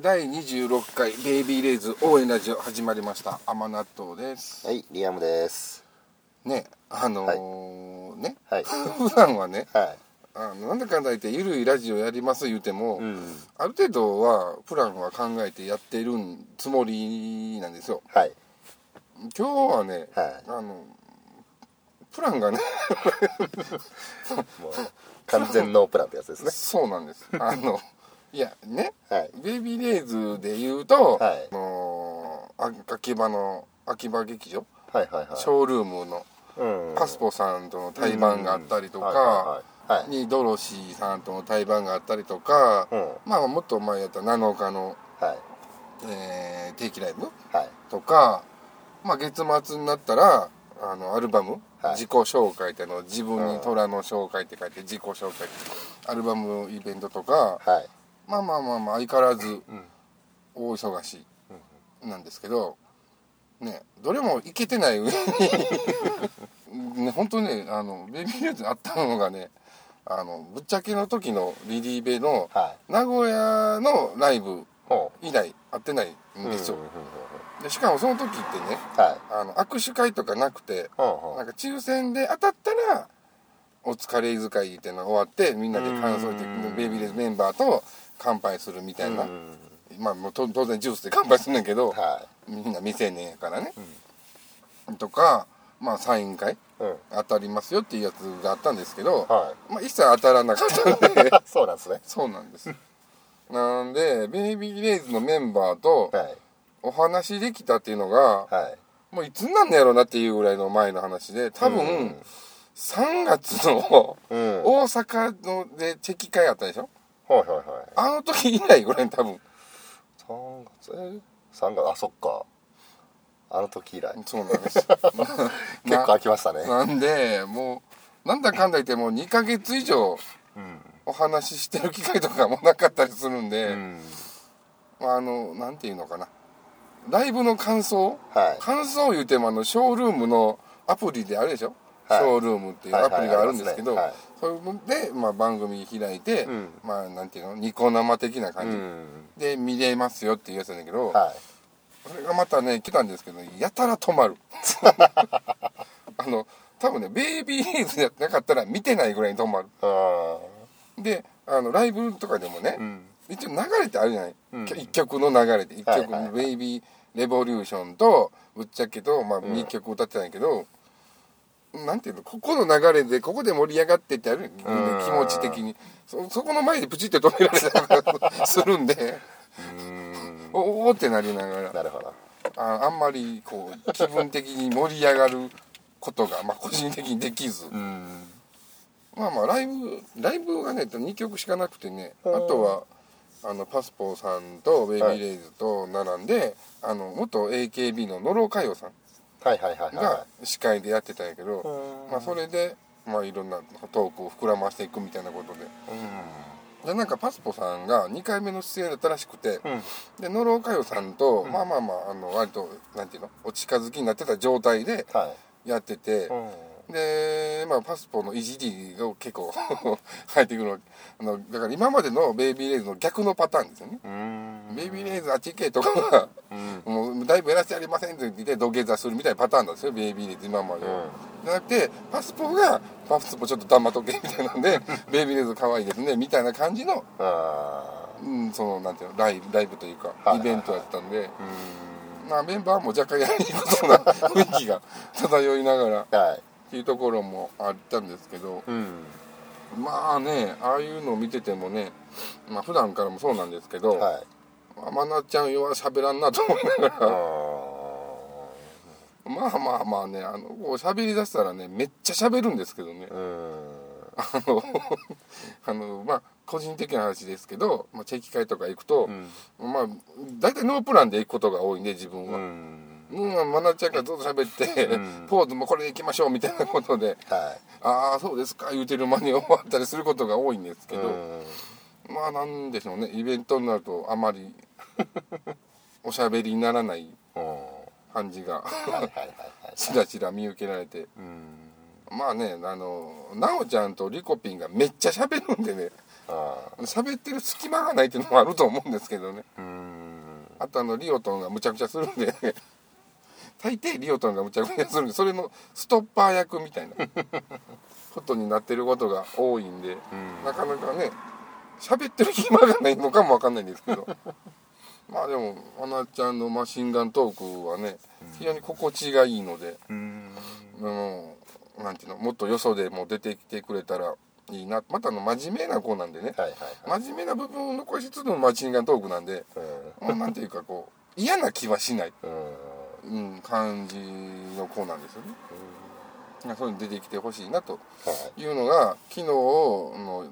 ー第26回ベイビーレイズ応援ラジオ始まりました甘納豆ですはい、リアムです。ねあのーね、はい普段はねはあのなんだかんだ言ってゆるいラジオやります言うても、い。うん。ある程度はプランは考えてやってるつもりなんですよはい。今日はね、はいあのプランがね もう、完全ノープランってやつですね。そうなんですあのいやねはい。ベイビーレイズで言うと、はいあの秋葉の秋葉劇場、はいはいはい。ショールームのうんパスポさんとの対バンがあったりとはいか。にドロシーさんとの対バンがあったりとか、うんまあもっと前やった7日の、はい。えー定期ライブ？はい。とか、まあ、月末になったらあのアルバム、はい自己紹介ってあの自分にうん虎の紹介って書いて自己紹介アルバムイベントとかはい。まあまあまあまあ相変わらずうん。大忙しいなんですけどねどれもいけてない上に ね本当ねあのベビーレーズにあったのがねあのぶっちゃけの時のリリーベのはい。名古屋のライブほ以来会ってないんう。ですよでしかもその時ってねはい。あの握手会とかなくてなんか抽選で当たったらお疲れ遣いっていうのが終わってみんなで感想ってうんベイビーレーズメンバーと乾杯するみたいな、うんまあもうと当然ジュースで乾杯するんだけど、はみんな未成年やからね、とかまあサイン会い。うん。当たりますよっていうやつがあったんですけど、はまあ、一切当たらなかったんでい。そうなんですね。そうなんですなんでベイビーレイズのメンバーとはい。お話できたっていうのが、はい。もういつになんのやろうなっていうぐらいの前の話で多分、うん3月のうん。大阪のでチェキ会あったでしょ？はいはいはい。あの時以来ぐらい多分3月、え三月、あ、そっか。あの時以来。そうなんです 結構空きましたね。なんでもうなんだかんだ言ってもう2ヶ月以上うん。お話ししてる機会とかもなかったりするんで、うん。まあ、あのなんていうのかなライブの感想？はい。感想言うてもあのショールームのアプリであるでしょ、はいショールームっていうアプリがあるんですけど、はいはいそれで、まあ、番組開いて、うん。まあなんていうのニコ生的なう感じ、ん。で見れますよっていうやつなんだけど、はい。それがまたね来たんですけどやたら止まる。あの多分ねベイビーズやってなかったら見てないぐらいに止まる。あであのライブとかでもね、ーうん。一応流れてあるじゃない、うん。一曲の流れで。一曲、はいはいはいベイビーレボリューション」と「ぶっちゃけと」まあ、ん。2曲歌ってたんやけど、なんていうの？ここの流れでここで盛り上がってってある、うん。気持ち的に。そそこの前でプチって止められたり するんで。うん。おおーってなりながら。なるほど。ああんまりこう気分的に盛り上がることが、まあ、個人的にできず、うん。まあまあライブライブがね2曲しかなくてねあうん。とはあのパスポーさんとベイビーレイズと並んで、あの元 AKB の野呂佳代さん。はいはいはいがは司会でやってたんやけど、い。まあ、それで、まあ、いろんなトークを膨らましていくみたいなことででなんかパスポさんが2回目の出演だったらしくて、うん。うん。で野呂佳代さんと、まあまあまああの割となんていうのお近づきになってた状態ではい。やってて、うん。で、まあ、パスポのいじりが結構 入ってくるのあのだから今までのベイビーレイズの逆のパターンですよね、うん。ベイビーレイズあっち行けとかはうん。だいぶやらせてやりませんって言って土下座するみたいなパターンなんですよベイビーレイズ今までは、じゃなくてパスポがパスポちょっと黙っとけみたいなんで ベイビーレイズ可愛いですねみたいな感じの、あうん、そのなんていうのライブライブというかはいイベントやったんで、ーうん。まあメンバーも若干やりにくそうな雰囲気が 漂いながらはい。っていうところもあったんですけど、うん。まあねああいうのを見ててもねまあ普段からもそうなんですけど、はい。まなちゃんは喋らんなと思いながあらまあまあまあねあのこう喋りだしたらねめっちゃ喋るんですけどね。あの あのまあ個人的な話ですけど、まあ、チェキ会とか行くと、うん。まあ大体ノープランで行くことが多いんで自分うは。ん。うん、まなちゃんがずっと喋って、うんポーズもこれで行きましょうみたいなことではい。「ああそうですか」言うてる間に終わったりすることが多いんですけど、うんまあなんでしょうねイベントになるとあまり おしゃべりにならないうん。感じが。ちらちら見受けられて。うん。まあねあの奈緒ちゃんとリコピンがめっちゃ喋るんでね。あ喋ってる隙間がないっていうのもあると思うんですけどね。あとあのリオトンがむちゃくちゃするんで。大抵リオトンがむちゃくちゃするんでそれのストッパー役みたいな。ことになってることが多いんで、うん。なかなかね喋ってる暇がないのかもわかんないんですけどまあでも花ちゃんのマシンガントークはね非常に心地がいいので、うん。もうなんていうのもっとよそでも出てきてくれたらいいな。またあの真面目な子なんでね。はいはいはい。真面目な部分を残しつつのマシンガントークなんでもうなんていうかこう嫌な気はしない、うん。うんうん、感じの子なんですよね。そういうの出てきてほしいなとはい。いうのが昨日の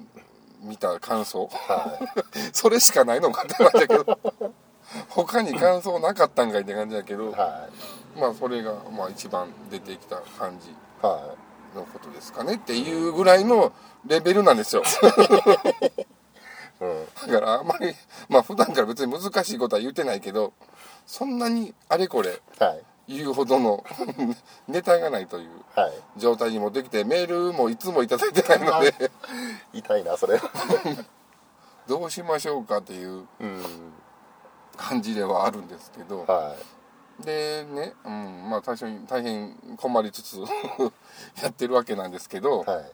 見た感想。は それしかないのかって感じだけど他に感想なかったんかいって感じだけどいはい。まあそれがまあ一番出てきた感じはのことですかねっていうぐらいのレベルなんですよ。いうん。だからあんまりまあ普段から別に難しいことは言ってないけどそんなにあれこれはい。言うほどの ネタがないというはい。状態にもできてメールもいつもいただいてないので。痛いなそれ。どうしましょうかっていう。うん感じではあるんですけどはでね、うん、まあ最初に大変困りつつ やってるわけなんですけど、いはい。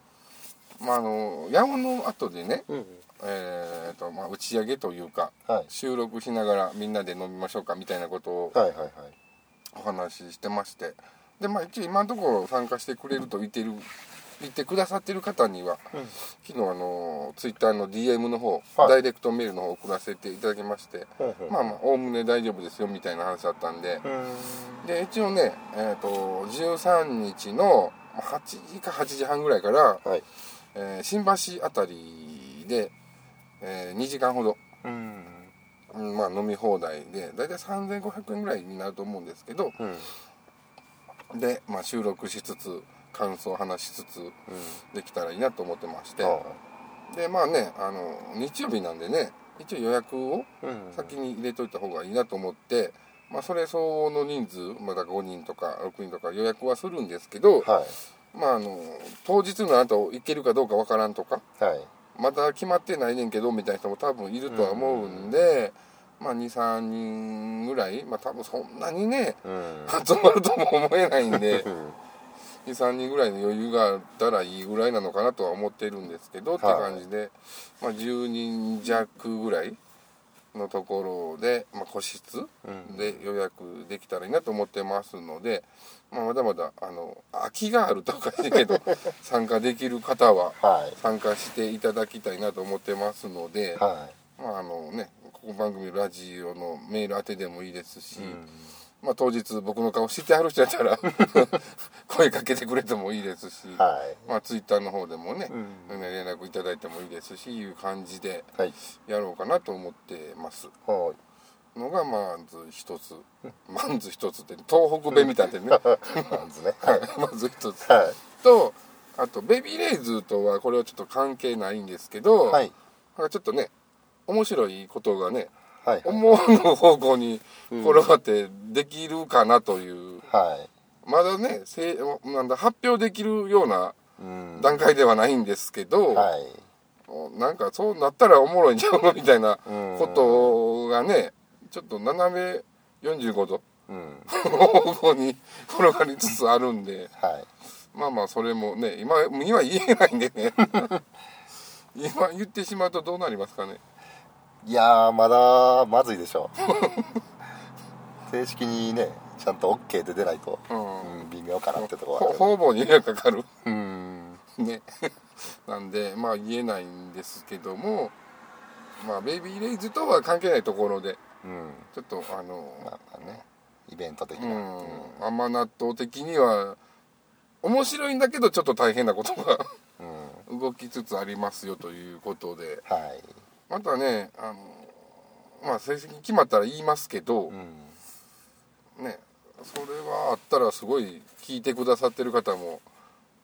まああの矢後の後でね、うんえーとまあ、打ち上げというかはい。収録しながらみんなで飲みましょうかみたいなことをお話ししてましてでまあ一応今のところ参加してくれると言ってる言ってくださってる方にはうん。昨日あのツイッターの DM の方、はい。ダイレクトメールの方送らせていただきまして、まあまあおおむね大丈夫ですよみたいな話だったんで、うん。で一応ねえっ、と13日のまあ8時か8時半ぐらいから、はい。えー新橋あたりで、え2時間ほど、うん。うんまあ、飲み放題で大体3500円ぐらいになると思うんですけど。うん。で、まあ、収録しつつ感想を話しつつうん。できたらいいなと思ってまして。あでまあねあの日曜日なんでね一応予約を先に入れといた方がいいなと思って、まあ、それ相応の人数まだ5人とか6人とか予約はするんですけど、はい。まあ、あの当日の後行けるかどうかわからんとかはい。まだ決まってないねんけどみたいな人も多分いるとは思うんで、まあ、23人ぐらい、まあ、多分そんなにねうん。集まるとも思えないんでうん23人ぐらいの余裕があったらいいぐらいなのかなとは思ってるんですけど、って感じで、まあ、10人弱ぐらいのところで、まあ、個室うん。で予約できたらいいなと思ってますので、まあ、まだまだあの空きがあるとかいいけど 参加できる方ははい。参加していただきたいなと思ってますので、はまああのね、ここ番組ラジオのメール宛てでもいいですし、いうんまあ、当日僕の顔知ってはる人やったら 声かけてくれてもいいですし、はい。まあ、ツイッターの方でもね、うん。連絡いただいてもいいですしいう感じではい。やろうかなと思ってます。はい。のがまず一つ。まず一つって東北弁みたいなね、なんですね。はい、まず一つ。はい。とあとベビーレイズとはこれはちょっと関係ないんですけど、はい。ちょっとね面白いことがねはい思わぬ方向に転がってできるかなという、はい。まだねせなんだ発表できるようなうん。段階ではないんですけど、はい。なんかそうなったらおもろいんちゃうのみたいなうん。ことがねちょっと斜め45度うん。方向に転がりつつあるんで。はい。まあまあそれもね今今言えないんでね。今言ってしまうとどうなりますかねいやーまだまずいでしょ。正式にねちゃんと OK で出ないと、うん。うん、微妙かなってとこほはある。方々 に迷惑かかる。うん。ね。なんでまあ言えないんですけどもまあベイビーレイズとは関係ないところでうん。ちょっとあのまあまあねイベント的うな、ん。甘納豆的には面白いんだけどちょっと大変なことがうん。動きつつありますよということで。はいまたねあのまあ成績決まったら言いますけど、うん。ねそれはあったらすごい聞いてくださってる方も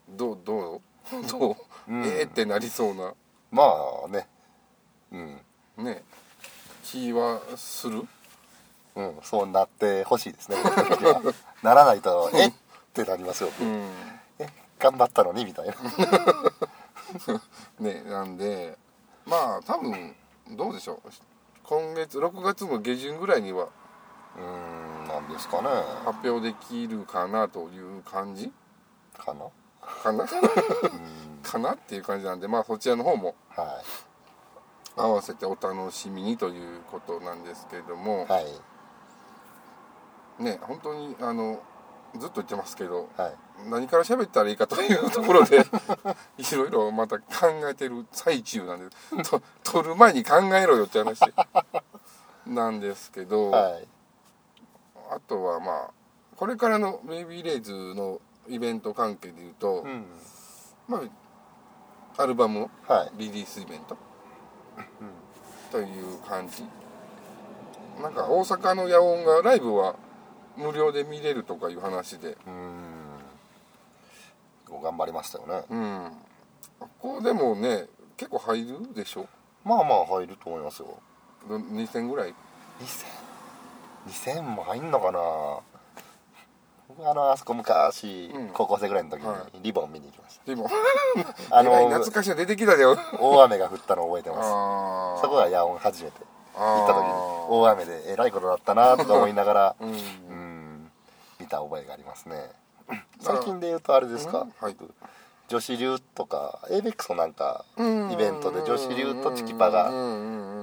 どうどうどう、うん。えーってなりそうな。まあね。うん。ね気はする？うんそうなってほしいですね。ならないとえ？ってなりますよ、うん。え？頑張ったのに？みたいな。ねなんでまあ多分どうでしょう。今月6月の下旬ぐらいにはうーんなんですかね。発表できるかなという感じ？かな？かな？うん。かなっていう感じなんでまあそちらの方もは合わせてお楽しみにということなんですけれども、いはい。ね本当にあのずっと言ってますけどはい。何から喋ったらいいかというところで いろいろまた考えてる最中なんでと撮る前に考えろよって話なんですけど、はい。あとはまあこれからのベイビーレイズのイベント関係でいうと、うん。まあアルバムリリースイベントという感じ。なんか大阪の野音がライブは無料で見れるとかいう話で。うん。頑張りましたよね。うん。ここでもね結構入るでしょ？まあまあ入ると思いますよ。ど2000ぐらい？2000 2000も入んのかな？僕あのあそこ昔、うん。高校生ぐらいの時はにリボン見に行きました、でもああのの懐かしいの出てきたよ。大雨が降ったのを覚えてます。そこが野音初めて。行った時に大雨でえらいことだったなとか思いながらうんた覚えがありますね。最近で言うとあれですか、うん。はい。女子流とか ABEX のなんかうん。イベントで女子流とチキパが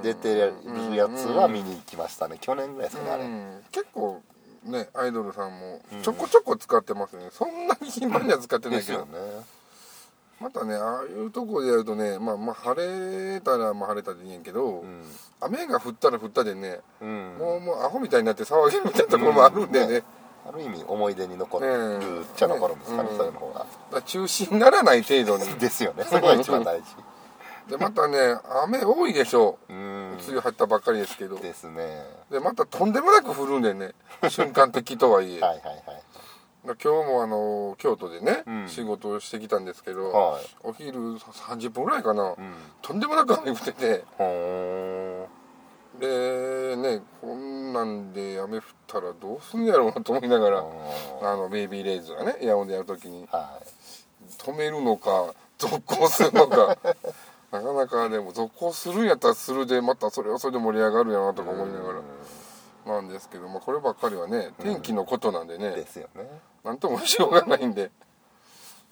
出てるやつは見に行きましたね。去年ぐらいですかねあれ、うん。結構ねアイドルさんもちょこちょこ使ってますよね、そんなに頻繁には使ってないけど、ね。またねああいうとこでやるとねまあまあ晴れたらまあ晴れたでいいんやけど、うん、雨が降ったら降ったでね、うん、もうもうアホみたいになって騒げるみたいなところもあるんでね、ある意味思い出に残るっちゃ残るんですかね、ねそういうの方が、ら中止にならない程度に ですよね。そこが一番大事。でまたね雨多いでしょう。うん梅雨入ったばっかりですけど。でですね。またとんでもなく降るんでね 瞬間的とはいえ。はいはいはい。今日もあの京都でね、うん。仕事をしてきたんですけど、はい。お昼30分ぐらいかな、うん。とんでもなく雨降っててでねこんなんで雨降ったらどうすんやろうなと思いながら、あのベイビーレイズがねヤオンでやるときに。は止めるのか続行するのか。なかなかでも続行するんやったらするでまたそれはそれで盛り上がるやなといか思いながら。なんですけど、まあ、こればっかりはね天気のことなんでね、ですよね。なんともしようがないんで。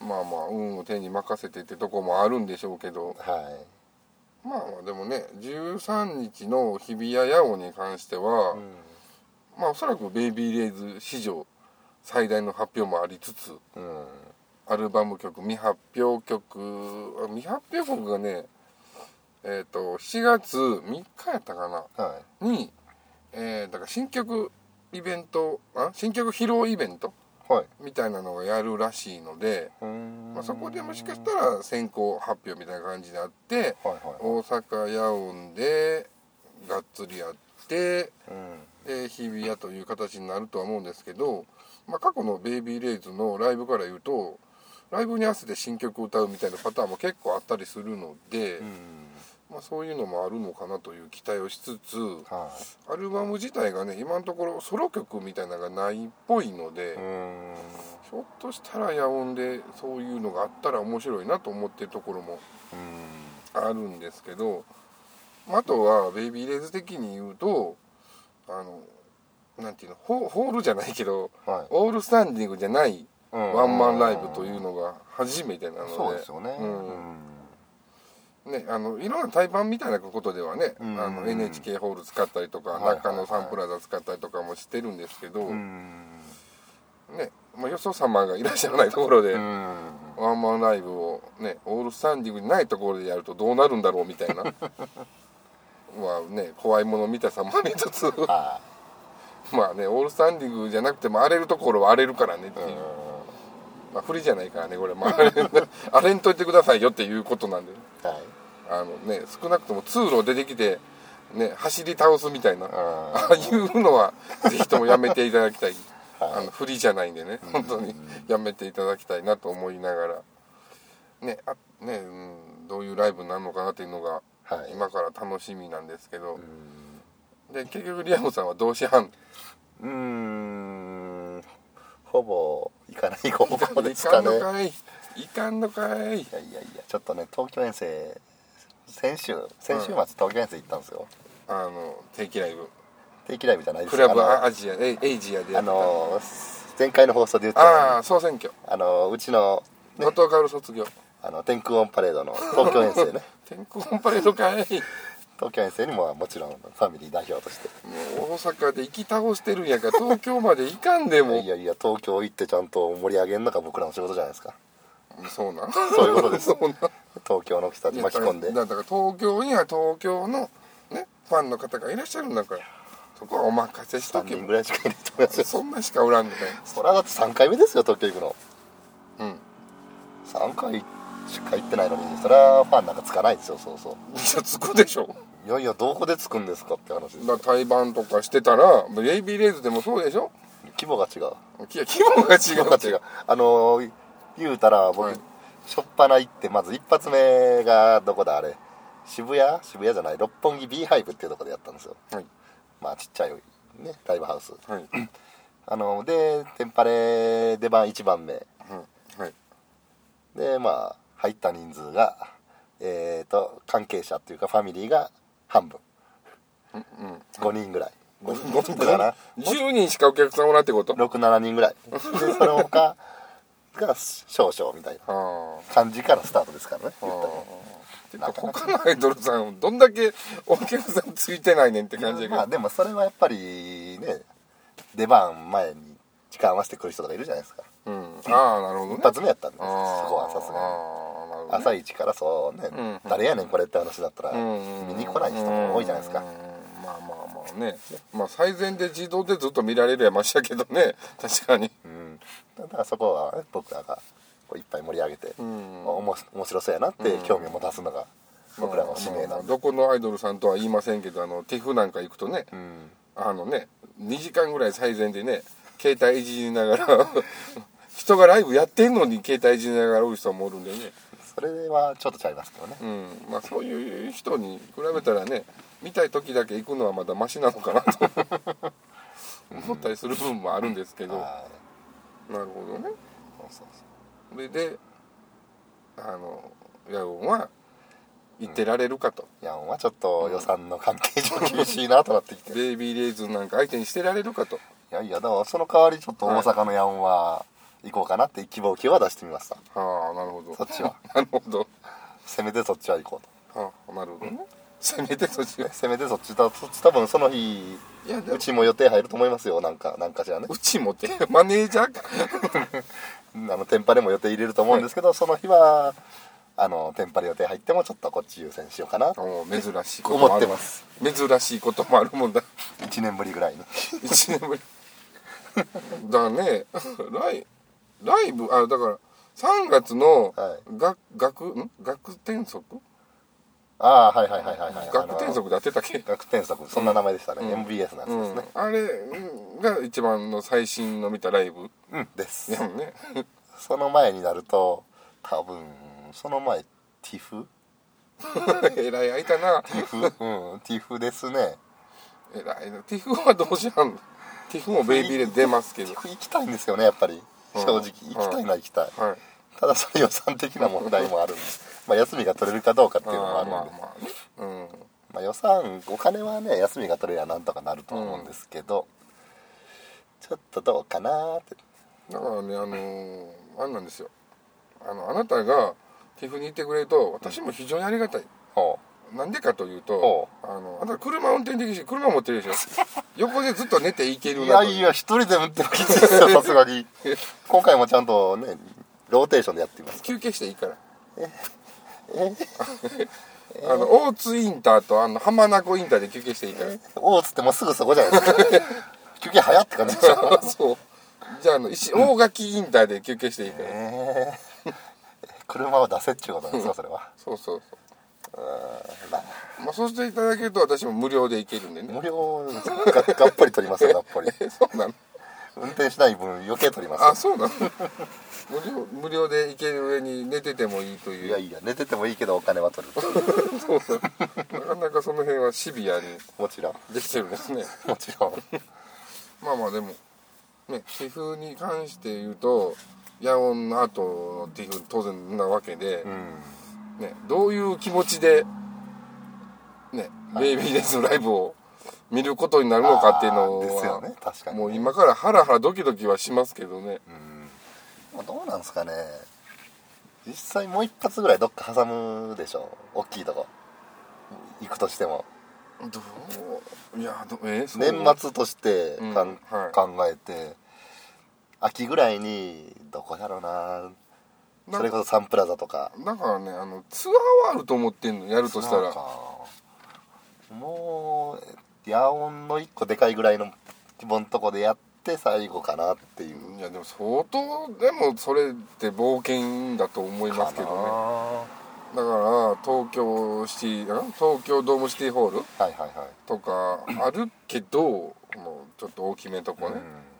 まあまあ運を天に任せてってとこもあるんでしょうけど。はいまあ。まあでもね13日の日比谷野音に関しては、うん。まあおそらくベイビーレイズ史上最大の発表もありつつうん。アルバム曲未発表曲あ未発表曲がねえっ、と7月3日やったかなはに、えーだから新曲イベントあ新曲披露イベントいはい。みたいなのをやるらしいので、まあ、そこでもしかしたら先行発表みたいな感じになってはいはい大阪ヤオンでがっつりやってうん。で日比谷という形になるとは思うんですけど、まあ、過去のベイビーレイズのライブから言うとライブに合わせて新曲を歌うみたいなパターンも結構あったりするので、うんまあ、そういうのもあるのかなという期待をしつつはアルバム自体がね今のところソロ曲みたいなのがないっぽいので、ひょっとしたら野音でそういうのがあったら面白いなと思ってるところもうん。あるんですけどあとはベイビーレイズ的に言うとあのなんていうのホホールじゃないけどはい。オールスタンディングじゃないうん。ワンマンライブというのが初めてなので。そうですよね。うんね、あのいろんな対バンみたいなことではね、うん。あの NHK ホール使ったりとか、はい中野サンプラザ使ったりとかもしてるんですけど、うん。ねまあ、よそ様がいらっしゃらないところで、うん。ワンマンライブをねオールスタンディングにないところでやるとどうなるんだろうみたいな。まあね怖いもの見たさもありつつ。はまあねオールスタンディングじゃなくても荒れるところは荒れるからねっていう、まあ不利じゃないからねこれ、まあ、荒れ荒れんといてくださいよっていうことなんではい。あのね少なくとも通路出てきてね走り倒すみたいな。あああいうのはぜひともやめていただきたい。はい。あの不利じゃないんでね。本当にやめていただきたいなと思いながら。ねあね、うん、どういうライブになるのかなっていうのがはい。今から楽しみなんですけど。うん。で結局リアムさんは同志班うーん。ほぼ行かない方向でいかすかねんのかい。いかんのかい。いやいやいやちょっとね東京遠征先週先週末東京遠征行ったんですよ。あの定期ライブ。定期ライブじゃないですクラブアジアエイジアでやあの前回の放送で言ったああ総選挙。あのうちの後藤薫卒業。あの天空オンパレードの東京遠征ね。天空コンパレードかい東京遠征にももちろんファミリー代表として。もう大阪で行き倒してるんやから東京まで行かんでも。いやいや東京行ってちゃんと盛り上げるのが僕らの仕事じゃないですか。そうな。んそういうことです。そうな。ん東京の人たち巻き込んで。だから東京には東京のねファンの方がいらっしゃるんだからそこはお任せしと3け人ぐらいしかいないと思いますよ。そんなしかおらんのかいそれはだって3回目ですよ東京行くの。うん。3回しか行ってないのにそれはファンなんかつかないですよそうそじゃつくでしょ。ういやいやどこでつくんですかって話。ですだ対バンとかしてたらレイビーレイズでもそうでしょ。規模が違う。いや規模が違規模が違う。あのー言うたら僕、はい。しょっぱな行ってまず一発目がどこだあれ。渋谷？渋谷じゃない。六本木 B ハイブっていうところでやったんですよ。はい。まあちっちゃいねライブハウス。はい。あのでテンパレ出番1番目。うんはい。でまあ入った人数がえっ、と関係者っていうかファミリーが半分。うん5人ぐらい。ご5人かな。10人しかお客さんおらんってこと？67人ぐらい。で その他が少々みたいな。あ感じからスタートですからねあ言ったら。他のアイドルさんどんだけお客さんついてないねんって感じやけど。まあでもそれはやっぱりね出番前に時間合わせてくる人とかいるじゃないですか。うん。ああなるほどね。一発目やったんでそあーこはさすがにね朝一からそうね、うん。誰やねんこれって話だったらうん。見に来ない人も多いじゃないですか。うん。まあまあまあね。まあ最善で自動でずっと見られるやましやけどね。確かに。うん。だからそこはね僕らがこういっぱい盛り上げて、ん。おもし面白そうやなって興味を持たすのが僕らの使命まあまあなんで、どこのアイドルさんとは言いませんけどあのティフなんか行くとねうん。あのね2時間ぐらい最善でね携帯いじりながら 人がライブやってんのに携帯いじりながらおる人もおるんでねそれはちょっとちゃいますけどね。うん。まあそういう人に比べたらね見たい時だけ行くのはまだマシなのかなと。思ったりする部分もあるんですけど、はなるほどね。いそれであのヤオンは行ってられるかと、ヤンはちょっと予算の関係上厳しいなとなってきて。いベイビーレイズンなんか相手にしてられるかと。やいやだからその代わりちょっと大阪のヤンは行こうかなって希望球は出してみました。ああなるほど。そっちは。なるほど。せめてそっちは行こうああなるほどね。せめてそっちがとせめてそっちだそっち多分その日いやでも。うちも予定入ると思いますよ。なんかなんかしらね。うちもって？マネージャーか？あのテンパレも予定入れると思うんですけど、その日はあのテンパレ予定入ってもちょっとこっち優先しようかな。とお珍しいこともある思ってます。珍しいこともあるもんだ。1年ぶりぐらいに。1年ぶり。だね。ライライブあだから3月のはい。学学ん？学転則ああはいはいはいはいはい。学転則でやってたっけ？学転則そんな名前でしたね、うん。MBS のやつうんですね、あれうんが一番の最新の見たライブ？うん、です。やもんね。その前になると多分その前ティフ？えらい空いたな。ティフ？うんティフですね。えらいな。ティフはどうしはんの？ティフもベイビーで出ますけど。ティフ行きたいんですよねやっぱり。うん正直行きたいな行きたい。はい。ただそれ予算的な問題もあるんで まあ休みが取れるかどうかっていうのもああるんで。ーまあまあ。ねうん。まあ、予算お金はね休みが取れりゃなんとかなると思うんですけど、ちょっとどうかなーって。だからねあのーあんなんですよ。あのあなたがティフにいてくれると私も非常にありがたい。ほなんでかというとほあのあ車運転できるし車持ってるでしょ。横でずっと寝ていけるなとやいや一人で運転もきついですよ さすがに。今回もちゃんとねローテーションでやってみます。休憩していいから。あの大津インターとあの浜名湖インターで休憩していいから。おおつってもうすぐそこじゃないですか。休憩早って感じでしょ。そう。じゃああの石大垣インターで休憩していいから、えー、車を出せっちゅうことなんですかそれは。そうそうそうまあまあそうしていただけると私も無料で行けるんでね。無料ががっぽり取りますよがっぽり。えそうなの？運転しない分余計取りますよ。あそうなの？無料無料で行ける上に寝ててもいいという。いやいや寝ててもいいけどお金は取る。そうそうなかなかその辺はシビアにもちろん。できてるんですね。もちろん。まあまあでもねティフに関して言うとヤオンの後のティフ当然なわけで、うんね、どういう気持ちでねベイビーレーズのライブを見ることになるのかっていうのはあーですよね。確かにね。もう今からハラハラドキドキはしますけどね。まあどうなんですかね。実際もう一発ぐらいどっか挟むでしょ。大きいとこ。行くとしても。どう？いやどえーそう？年末としてかん、うんはい。考えて秋ぐらいにどこやろうななそれこそサンプラザとか。だからねあのツアーはあると思ってんのやるとしたら。もう野音の一個でかいぐらいの規模のとこでやって最後かなっていう。いやでも相当でもそれって冒険だと思いますけどね。だから東京シティん東京ドームシティホールはいはいはい。とかあるけどもうちょっと大きめのとこね、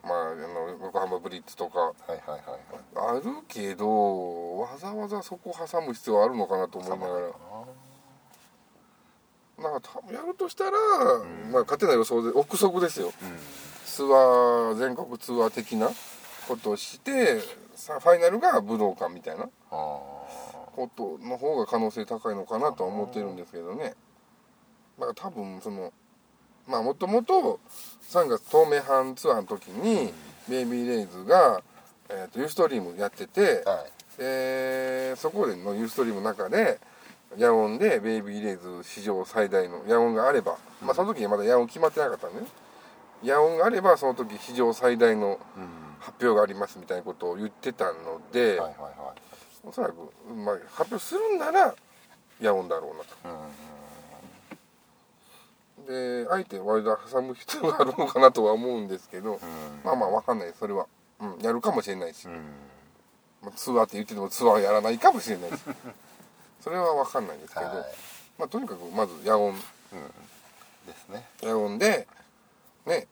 まああの横浜ブリッツとか。あるけどわざわざそこ挟む必要あるのかなと思いながら。なんか多分やるとしたら、まあ勝手な予想で憶測ですよ。うん。ツアー全国ツアー的なことをしてさファイナルが武道館みたいなあことの方が可能性高いのかなとは思ってるんですけどね。だから多分そのまあもともと3月東名阪ツアーの時にベイビーレイズが、えー、とユーストリームやってて、ーはい。でそこでのユーストリームの中でヤオンでベイビーレイズ史上最大のヤオンがあれば、まあその時にまだヤオン決まってなかったね。ヤオンがあればその時史上最大のうん。発表がありますみたいなことを言ってたので、はいはいはい。おそらく、まあ、発表するんならヤオンだろうなと。うんであえてワイダー挟む必要があるのかなとは思うんですけど、まあまあわかんないそれは、うん、やるかもしれないし、うん。まあ、ツアーって言っててもツアーやらないかもしれないし。それはわかんないですけど、はい。まあとにかくまずヤオンですね。ヤオンでね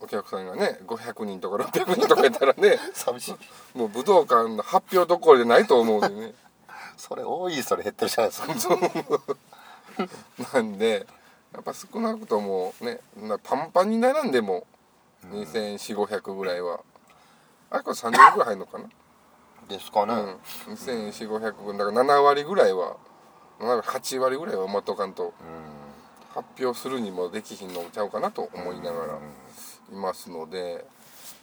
お客さんがね500人とか600人とかいたらね寂しい。もう武道館の発表どころじゃないと思うんでね。それ多いそれ減ってるじゃないですか。なんでやっぱ少なくともねなパンパンに並んでも2400500ぐらいは。あれこれ3000ぐらい入るのかな？ですかね、うん。2400500だから7割ぐらいは7割8割ぐらいは待っとかんと発表するにもできひんのちゃうかなと思いながらいますので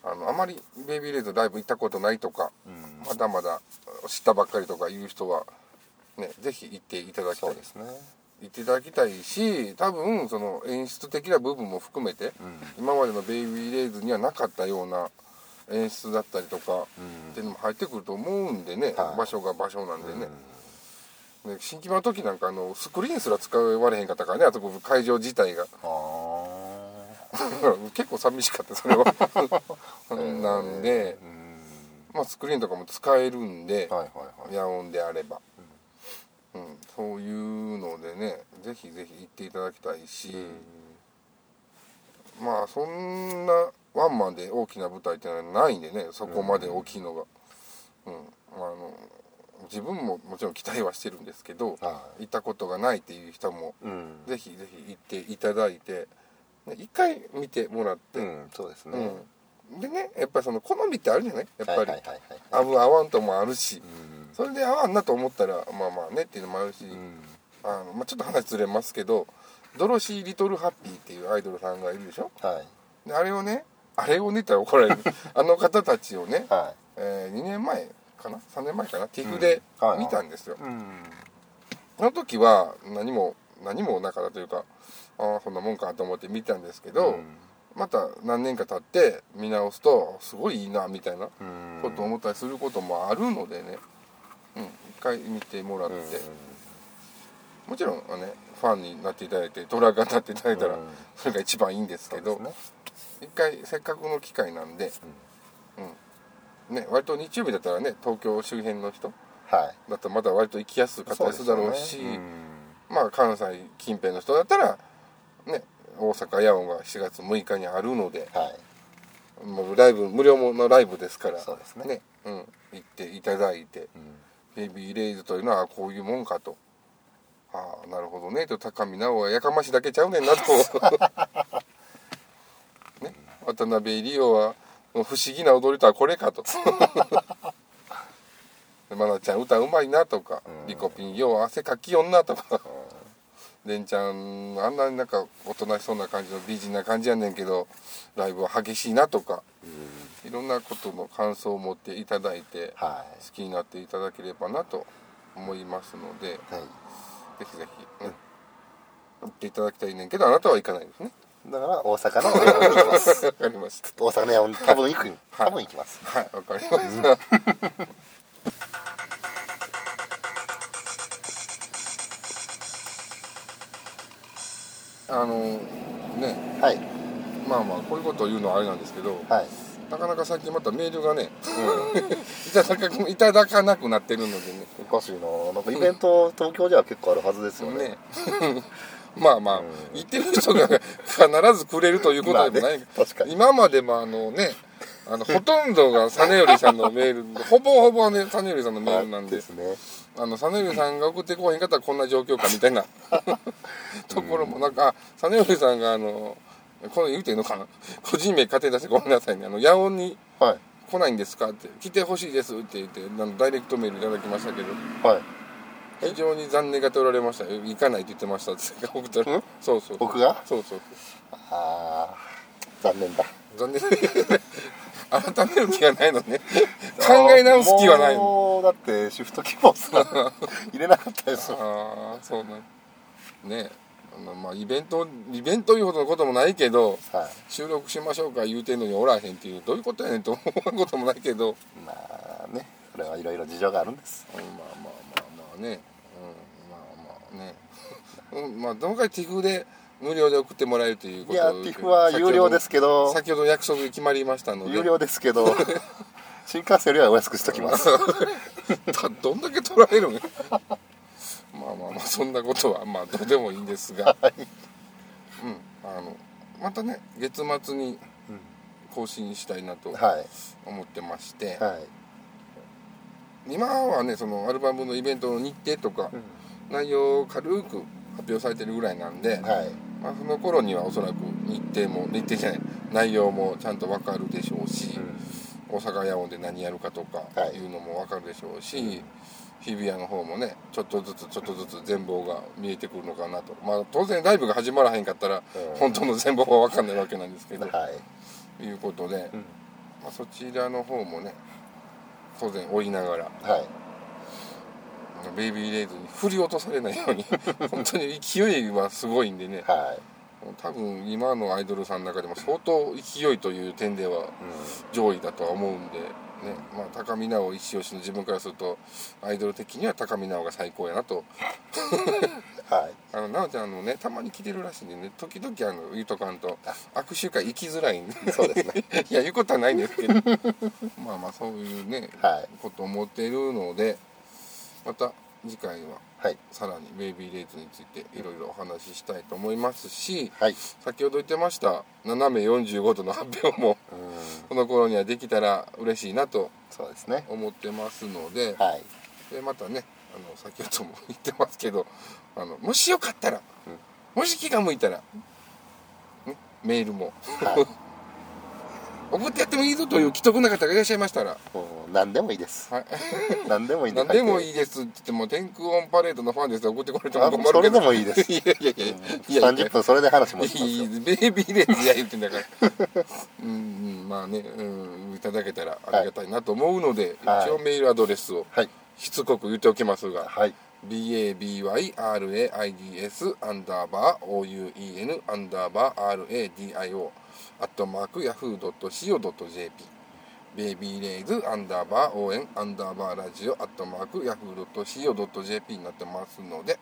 あのあまりベイビーレイズライブ行ったことないとかうん。まだまだ知ったばっかりとかいう人はねぜひ行っていただきたい。ですね行っていただきたいし多分その演出的な部分も含めて、今までのベイビーレイズにはなかったような演出だったりとか、っていうのも入ってくると思うんでね、はい。場所が場所なんでね、ね新規場の時なんかあのスクリーンすら使われへんかったからねあそこ会場自体が。あ 結構寂しかったそれは。あ なんで、うん。まあ、スクリーンとかも使えるんで、はいはいはい。ヤオンであれば、うん、そういうのでねぜひぜひ行っていただきたいし、まあそんなワンマンで大きな舞台ってのはないんでねそこまで大きいのが、うんあの自分ももちろん期待はしてるんですけど、は行ったことがないっていう人もうん。ぜひぜひ行っていただいてね一回見てもらって、うんそうですね。うん。でねやっぱりその好みってあるじゃない？やっぱり、はいはいはいはい。合う合わんともあるし、うんそれで合わんなと思ったらまあまあねっていうのもあるし、うん。あのまあ、ちょっと話ずれますけどドロシー・リトル・ハッピーっていうアイドルさんがいるでしょ？はい。であれをねあれをねって言ったら怒られる。あの方たちをね、はえー2年前かな？3年前かな？TIFF でうんはいはい。見たんですよ、いうん。その時は何も何もなかったというかああそんなもんかと思って見たんですけど、また何年か経って見直すとすごいいいなみたいなうん。ことを思ったりすることもあるのでね、うん、一回見てもらって、もちろんねファンになっていただいてドラガーになっていただいたら、うん。それが一番いいんですけど一回せっかくの機会なんで、うん。ね、割と日曜日だったらね東京周辺の人はい。だったらまだ割と行きやすかったりするだろうしまあ関西近辺の人だったらね大阪ヤオンが7月6日にあるのでうんはい。もうライブ無料のライブですからねうん、行っていただいて、うんベイビーレイズというのはこういうもんかと。ああなるほどね。と高見直はやかましだけちゃうねんなと。ね。渡辺リオは不思議な踊りとはこれかと。で愛菜ちゃん歌うまいなとか、うん。リコピンよう汗かきよんなとかレンちゃんあんなになんかおとなしそうな感じの美人な感じやねんけどライブは激しいなとかいろんなことの感想を持っていただいて好はきになっていただければなと思いますのでいはい。ぜひぜひ、ね、行っていただきたいねんけどあなたは行かないですね。だから大阪の山に行きます。わかりました。大阪の多分行くはい。多分行きます。はいわかりましたあのね。はい。まあまあこういうことを言うのはあれなんですけどはい。なかなか最近またメールがね、いただかいただかなくなってるのでね。おかしいななんかイベント東京では結構あるはずですよね。ね。まあまあ、うん。言ってる人が必ずくれるということでもない、まあね確かに。今までもあのねあのほとんどが実頼さんのメール ほぼほぼね実頼さんのメールなんで。ですね。あの実頼さんが送ってこへんかったらこんな状況かみたいな。ところもなんかあ実頼さんがあのこの言うてんのかな？個人名勝手に出してごめんなさいね。あの野音にはい。来ないんですか？って。来てほしいですって言ってあのダイレクトメールいただきましたけど。はい。非常に残念がっておられました。よ行かないって言ってましたって。送ったら。んそうそう。僕が？そうそうああ残念だ。残念改める気がないのね。考え直す気はないの。もうだってシフト希望さ 入れなかったですよ。ああそうなん。ね。まあイベントイベントいうほどのこともないけどはい。収録しましょうか言うてんのにおらへんっていうどういうことやねんと思うこともないけど、まあねそれはいろいろ事情があるんです。うん、まあまあまあまあね、うん、まあまあね、うん、まあどのかい TIFF で無料で送ってもらえるということいや TIFF は有料ですけど。先ほど約束決まりましたので。有料ですけど。新幹線よりはお安くしときます。だどんだけ取られるん？まあまあまあそんなことはまあどうでもいいんですが、はい。うん、あのまたね月末に更新したいなとはい。思ってまして、はい。今はねそのアルバムのイベントの日程とか内容を軽く発表されてるぐらいなんで、はいまあ、その頃にはおそらく日程も日程じゃない内容もちゃんと分かるでしょうし、大阪ヤオンで何やるかとかはい。いうのも分かるでしょうし、日比谷の方もねちょっとずつちょっとずつ全貌が見えてくるのかなと。まあ当然ライブが始まらへんかったらうん。本当の全貌は分かんないわけなんですけど、はい。いうことで、うん。まあ、そちらの方もね当然追いながらはいベイビーレイズに振り落とされないように 本当に勢いはすごいんでね。はい。多分今のアイドルさんの中でも相当勢いという点では上位だとは思うんで、ね。まあ、高見直一押しの自分からするとアイドル的には高見直が最高やなと。はい。あの直ちゃんあのねたまに来てるらしいんでね時々あの言うとかんと握手会行きづらいんで。そうですね。いや言うことはないんですけど。まあまあそういうね、はい。ことを思っているのでまた次回ははい。さらにベイビーレイズについていろいろお話ししたいと思いますしはい。先ほど言ってました斜め45度の発表もうん。この頃にはできたら嬉しいなとそうですね。思ってますのではい。でまたねあの先ほども言ってますけどあのもしよかったら、もし気が向いたら、ね、メールも。はい送ってやってもいいぞという既得な方がいらっしゃいましたら、何でもいいです。はい、何でもいいん何でもいいいです。って言っても天空オンパレードのファンです送ってこれてもあ困るけど。それでもいいです。いやいやいやいや。いや30分それで話もしますベイビーレーズや言ってんだから。うんうんまあね、うん、いただけたらありがたいなと思うので、はい。一応メールアドレスをはい。しつこく言っておきますが、はい。BABYRAIDS アンダーバー OUEN アンダーバー RADIO アットマーク Yahoo.co.jp ベイビーレイズアンダーバー応援アンダーバーラジオアットマーク Yahoo.co.jp になってますので、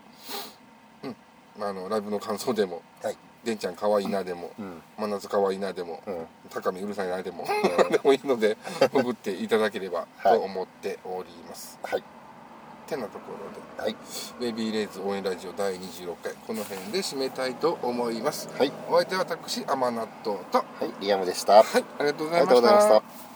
うん、あのライブの感想でもはい「でんちゃんかわいいな」でもうん「真夏かわいいな」でもうん「高見うるさいな」でも でもいいので送っていただければと思っております。はいてなところではい。ベイビーレイズ応援ラジオ第26回。この辺で締めたいと思います。はい。お相手は私甘納豆と。ははい。リアムでした。い。ありがとうございありがとうございましたた